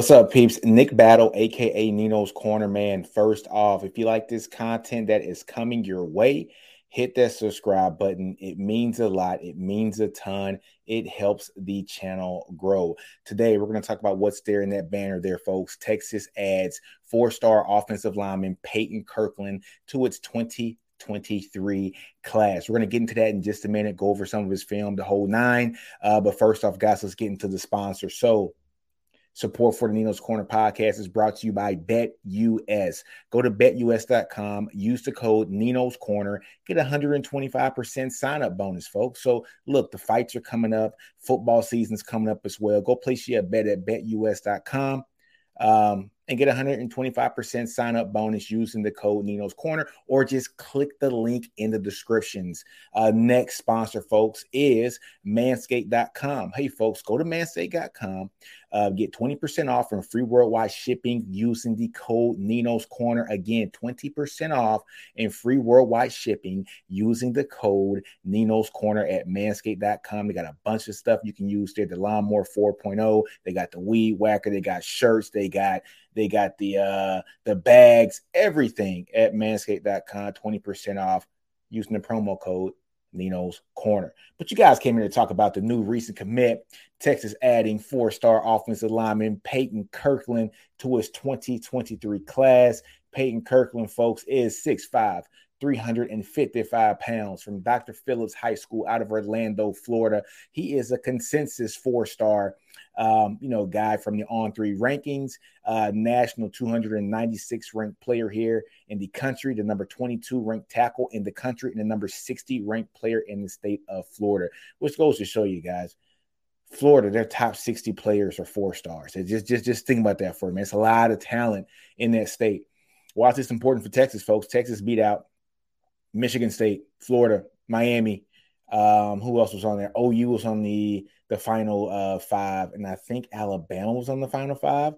What's up, peeps? Nick Battle, aka Nino's Corner Man. First off, if you like this content that is coming your way, hit that subscribe button. It means a lot, it means a ton. It helps the channel grow. Today, we're going to talk about what's there in that banner there, folks. Texas adds four star offensive lineman Peyton Kirkland to its 2023 class. We're going to get into that in just a minute, go over some of his film, the whole nine. Uh, but first off, guys, let's get into the sponsor. So, Support for the Nino's Corner podcast is brought to you by BetUS. Go to betus.com, use the code Nino's Corner, get 125% sign up bonus, folks. So, look, the fights are coming up, football season's coming up as well. Go place your bet at betus.com. Um, and get 125% sign up bonus using the code Nino's Corner, or just click the link in the descriptions. Uh, next sponsor, folks, is manscaped.com. Hey, folks, go to manscaped.com, uh, get 20% off and free worldwide shipping using the code Nino's Corner. Again, 20% off and free worldwide shipping using the code Nino's Corner at manscaped.com. They got a bunch of stuff you can use there the Lawnmower 4.0, they got the Weed Whacker, they got shirts, they got got the uh the bags, everything at manscaped.com, 20% off using the promo code Nino's Corner. But you guys came here to talk about the new recent commit. Texas adding four-star offensive lineman Peyton Kirkland to his 2023 class. Peyton Kirkland, folks, is 6'5, 355 pounds from Dr. Phillips High School out of Orlando, Florida. He is a consensus four-star um, you know, guy from the on three rankings, uh, national 296 ranked player here in the country, the number 22 ranked tackle in the country, and the number 60 ranked player in the state of Florida, which goes to show you guys. Florida, their top 60 players are four stars. Just, just, just think about that for a minute. It's a lot of talent in that state. Why is this important for Texas, folks? Texas beat out Michigan State, Florida, Miami. Um, who else was on there? OU was on the the final uh, five, and I think Alabama was on the final five,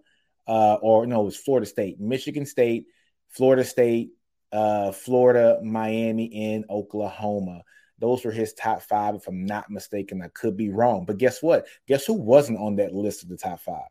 uh, or no, it was Florida State, Michigan State, Florida State, uh, Florida, Miami, and Oklahoma. Those were his top five, if I'm not mistaken. I could be wrong, but guess what? Guess who wasn't on that list of the top five?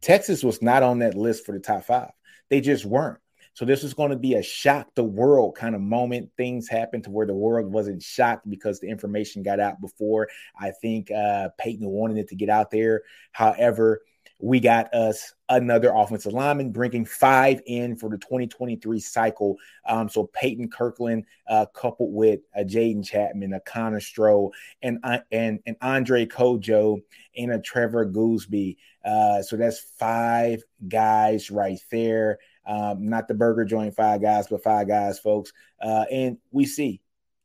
Texas was not on that list for the top five. They just weren't. So this was going to be a shock the world kind of moment. Things happened to where the world wasn't shocked because the information got out before. I think uh, Peyton wanted it to get out there. However, we got us another offensive lineman, bringing five in for the 2023 cycle. Um, so Peyton Kirkland, uh, coupled with a Jaydon Chatman, a Connor Stroh, and uh, and and Andre Cojoe, and a Trevor Goosby. Uh, so that's five guys right there. Um, not the burger joint five guys, but five guys, folks. Uh, and we see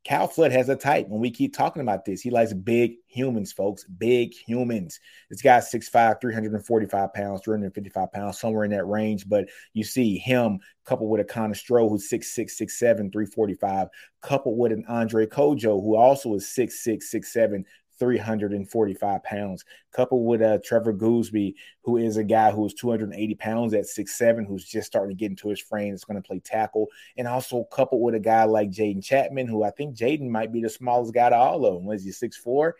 Kyle Flood has a type when we keep talking about this. He likes big humans, folks. Big humans. This guy's 6'5, 345 pounds, 355 pounds, somewhere in that range. But you see him coupled with a Connor Stroh, who's 6'6, 6'7, 345, coupled with an Andre Cojoe, who also is 6'6, 6'7, 345 pounds, coupled with uh, Trevor Goosby, who is a guy who's 280 pounds at 6'7, who's just starting to get into his frame, is going to play tackle. And also coupled with a guy like Jaydon Chatman, who I think Jaden might be the smallest guy to all of them. Was he 6'4?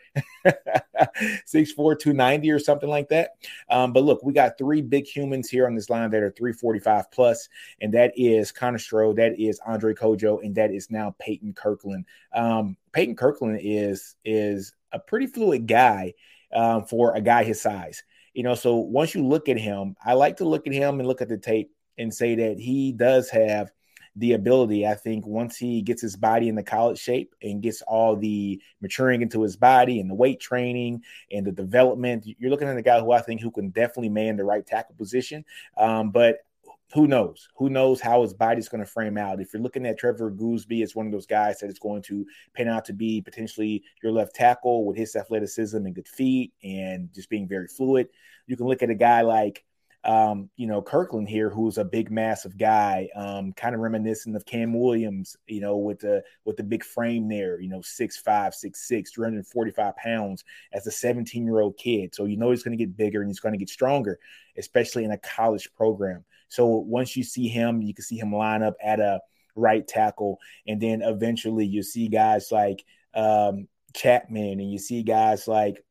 6'4, 290 or something like that. Um, but look, we got three big humans here on this line that are 345 plus, and that is Connor Stroh, that is Andre Cojoe, and that is now Peyton Kirkland. Um, Peyton Kirkland is is a pretty fluid guy um, for a guy his size. You know, so once you look at him, I like to look at him and look at the tape and say that he does have the ability. I think once he gets his body in the college shape and gets all the maturing into his body and the weight training and the development, you're looking at a guy who I think who can definitely man the right tackle position. Um, but who knows? Who knows how his body's going to frame out? If you're looking at Trevor Goosby, it's one of those guys that is going to pan out to be potentially your left tackle with his athleticism and good feet and just being very fluid. You can look at a guy like um, you know, Kirkland here, who's a big, massive guy, um, kind of reminiscent of Cam Williams, you know, with the with the big frame there, you know, six five, six six, 345 pounds as a 17 year old kid. So you know he's going to get bigger and he's going to get stronger, especially in a college program. So once you see him, you can see him line up at a right tackle, and then eventually you see guys like um, Chatman, and you see guys like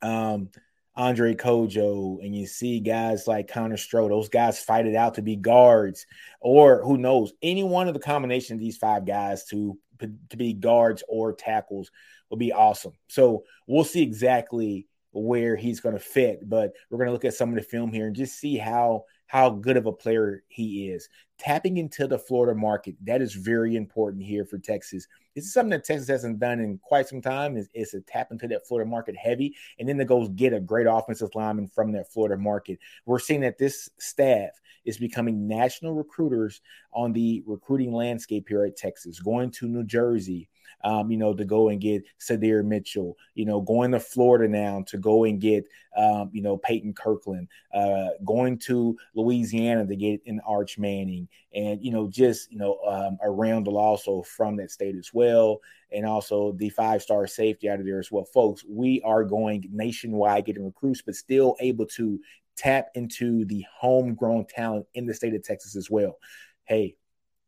um, Andre Cojoe and you see guys like Connor Stroh, those guys fight it out to be guards, or who knows, any one of the combination of these five guys to to be guards or tackles would be awesome. So we'll see exactly where he's going to fit, but we're going to look at some of the film here and just see how how good of a player he is. Tapping into the Florida market, that is very important here for Texas. This is something that Texas hasn't done in quite some time is, is to tap into that Florida market heavy and then to go get a great offensive lineman from that Florida market. We're seeing that this staff is becoming national recruiters on the recruiting landscape here at Texas, going to New Jersey, um, you know, to go and get Sadir Mitchell, you know, going to Florida now to go and get, um, you know, Peyton Kirkland, uh, going to Louisiana to get an Arch Manning, and, you know, just, you know, um, around also from that state as well. And also the five star safety out of there as well. Folks, we are going nationwide getting recruits, but still able to tap into the homegrown talent in the state of Texas as well. Hey,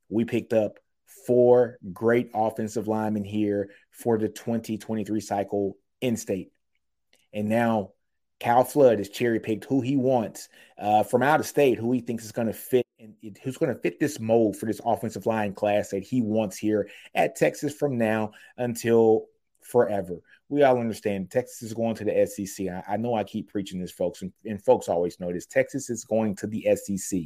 we picked up four great offensive linemen here for the 2023 cycle in state. And now Kyle Flood has cherry picked who he wants uh, from out of state, who he thinks is going to fit and who's going to fit this mold for this offensive line class that he wants here at Texas from now until forever. We all understand Texas is going to the SEC. I, I know I keep preaching this, folks, and, and, folks always know this. Texas is going to the SEC,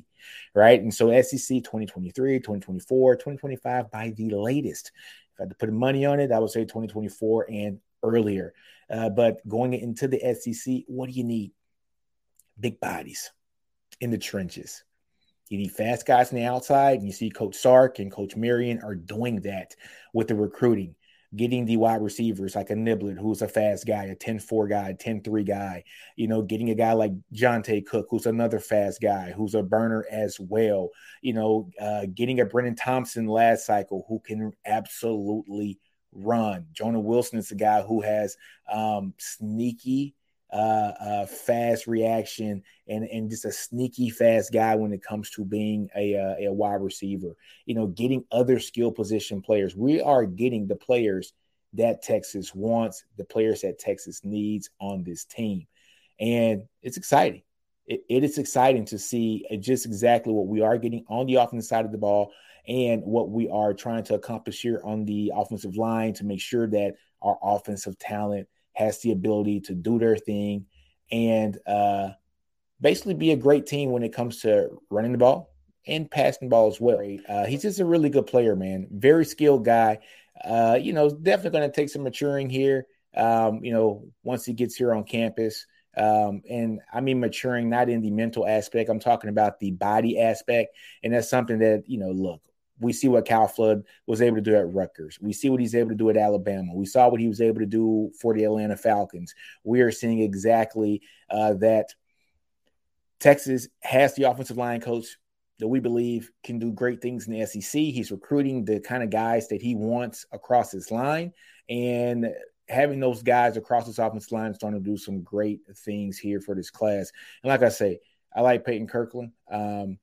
right? And so SEC 2023, 2024, 2025 by the latest. If I had to put money on it, I would say 2024 and earlier. Uh, but going into the SEC, what do you need? Big bodies in the trenches. You need fast guys on the outside, and you see Coach Sark and Coach Marion are doing that with the recruiting getting the wide receivers like a Niblett, who's a fast guy, a 10 4 guy, 10 3 guy, you know, getting a guy like Johntay Cook, who's another fast guy, who's a burner as well, you know, uh, getting a Brenen Thompson last cycle who can absolutely run. Jonah Wilson is a guy who has um, sneaky uh, uh, fast reaction and and just a sneaky fast guy when it comes to being a, uh, a wide receiver. You know, getting other skill position players. We are getting the players that Texas wants, the players that Texas needs on this team, and it's exciting. it, it is exciting to see just exactly what we are getting on the offensive side of the ball and what we are trying to accomplish here on the offensive line to make sure that our offensive talent has the ability to do their thing and uh, basically be a great team when it comes to running the ball and passing the ball as well. Uh, he's just a really good player, man. Very skilled guy. Uh, you know, definitely going to take some maturing here. Um, you know, once he gets here on campus. Um, and I mean maturing not in the mental aspect. I'm talking about the body aspect, and that's something that you know. Look, we see what Kyle Flood was able to do at Rutgers. We see what he's able to do at Alabama. We saw what he was able to do for the Atlanta Falcons. We are seeing exactly uh, that Texas has the offensive line coach that we believe can do great things in the SEC. He's recruiting the kind of guys that he wants across his line. And having those guys across this offensive line is starting to do some great things here for this class. And like I say, I like Peyton Kirkland. Um,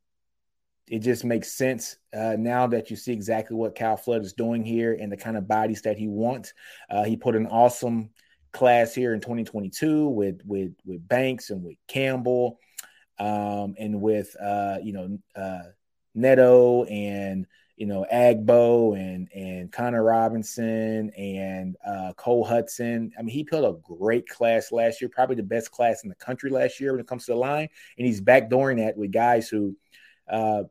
it just makes sense uh, now that you see exactly what Kyle Flood is doing here and the kind of bodies that he wants. Uh, he put an awesome class here in 2022 with with with Banks and with Campbell, um, and with uh, you know uh, Neto and you know Agbo and and Connor Robinson and uh, Cole Hutson. I mean, he put a great class last year, probably the best class in the country last year when it comes to the line, and he's backdooring that with guys who. Uh,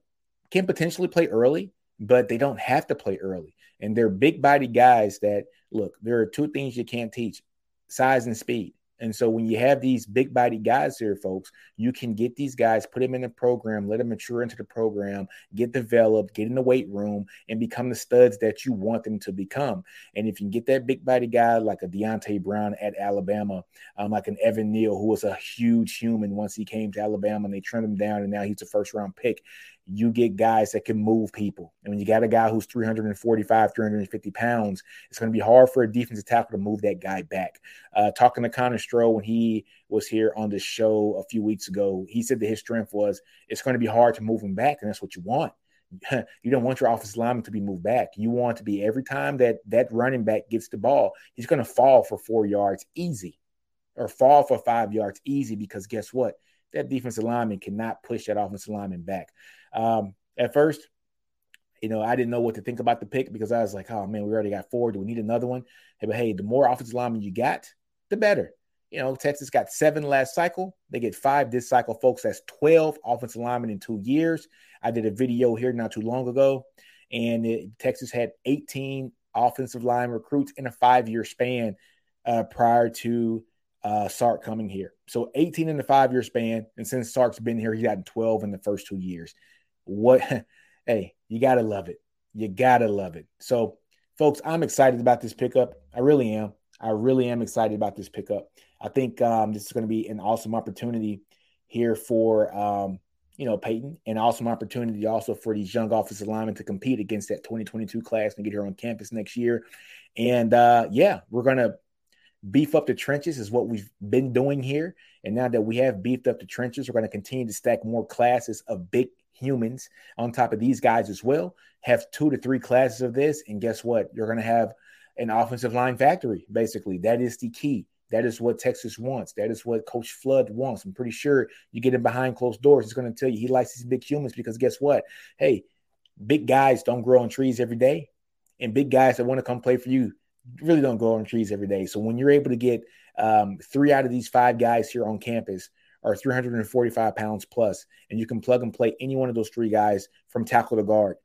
can potentially play early, but they don't have to play early. And they're big body guys that look, there are two things you can't teach size and speed. And so when you have these big body guys here, folks, you can get these guys, put them in the program, let them mature into the program, get developed, get in the weight room, and become the studs that you want them to become. And if you can get that big body guy like a Deonte Brown at Alabama, um, like an Evan Neal, who was a huge human once he came to Alabama and they trimmed him down, and now he's a first round pick you get guys that can move people. And when you got a guy who's 345, 350 pounds, it's going to be hard for a defensive tackle to move that guy back. Uh, talking to Connor Stroh when he was here on the show a few weeks ago, he said that his strength was it's going to be hard to move him back, and that's what you want. you don't want your offensive lineman to be moved back. You want to be every time that that running back gets the ball, he's going to fall for four yards easy or fall for five yards easy because guess what? That defensive lineman cannot push that offensive lineman back. Um, at first, you know, I didn't know what to think about the pick because I was like, oh man, we already got four. Do we need another one? Hey, but hey, the more offensive linemen you got, the better. You know, Texas got seven last cycle. They get five this cycle, folks. That's 12 offensive linemen in two years. I did a video here not too long ago, and it, Texas had 18 offensive line recruits in a five year span uh, prior to uh, Sark coming here. So 18 in the five year span. And since Sark's been here, he's gotten 12 in the first two years. What, hey, you got to love it. You got to love it. So, folks, I'm excited about this pickup. I really am. I really am excited about this pickup. I think um, this is going to be an awesome opportunity here for, um, you know, Peyton, an awesome opportunity also for these young offensive linemen to compete against that 2022 class and get here on campus next year. And uh, yeah, we're to beef up the trenches is what we've been doing here. And now that we have beefed up the trenches, we're going to continue to stack more classes of big humans on top of these guys as well. Have two to three classes of this. And guess what? You're going to have an offensive line factory, basically. That is the key. That is what Texas wants. That is what Coach Flood wants. I'm pretty sure you get him behind closed doors. He's going to tell you he likes these big humans because guess what? Hey, big guys don't grow on trees every day. And big guys that want to come play for you really don't grow on trees every day. So when you're able to get um, three out of these five guys here on campus are 345 pounds plus, and you can plug and play any one of those three guys from tackle to guard.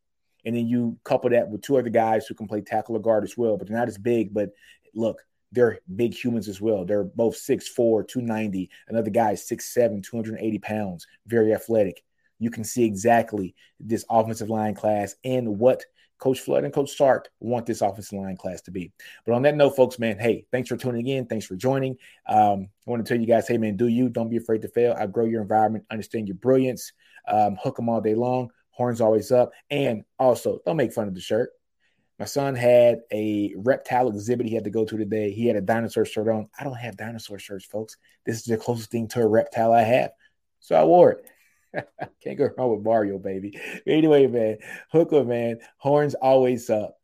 And then you couple that with two other guys who can play tackle or guard as well, but they're not as big. But look, they're big humans as well. They're both 6'4, 290. Another guy is 6'7, 280 pounds, very athletic. You can see exactly this offensive line class and what Coach Flood and Coach Sark want this offensive line class to be. But on that note, folks, man, hey, thanks for tuning in. Thanks for joining. Um, I want to tell you guys, hey, man, do you. Don't be afraid to fail. I grow your environment, understand your brilliance, um, hook them all day long. Horns always up. And also, don't make fun of the shirt. My son had a reptile exhibit he had to go to today. He had a dinosaur shirt on. I don't have dinosaur shirts, folks. This is the closest thing to a reptile I have. So I wore it. Can't go wrong with Mario, baby. Anyway, man, Hooker, man, horns always up.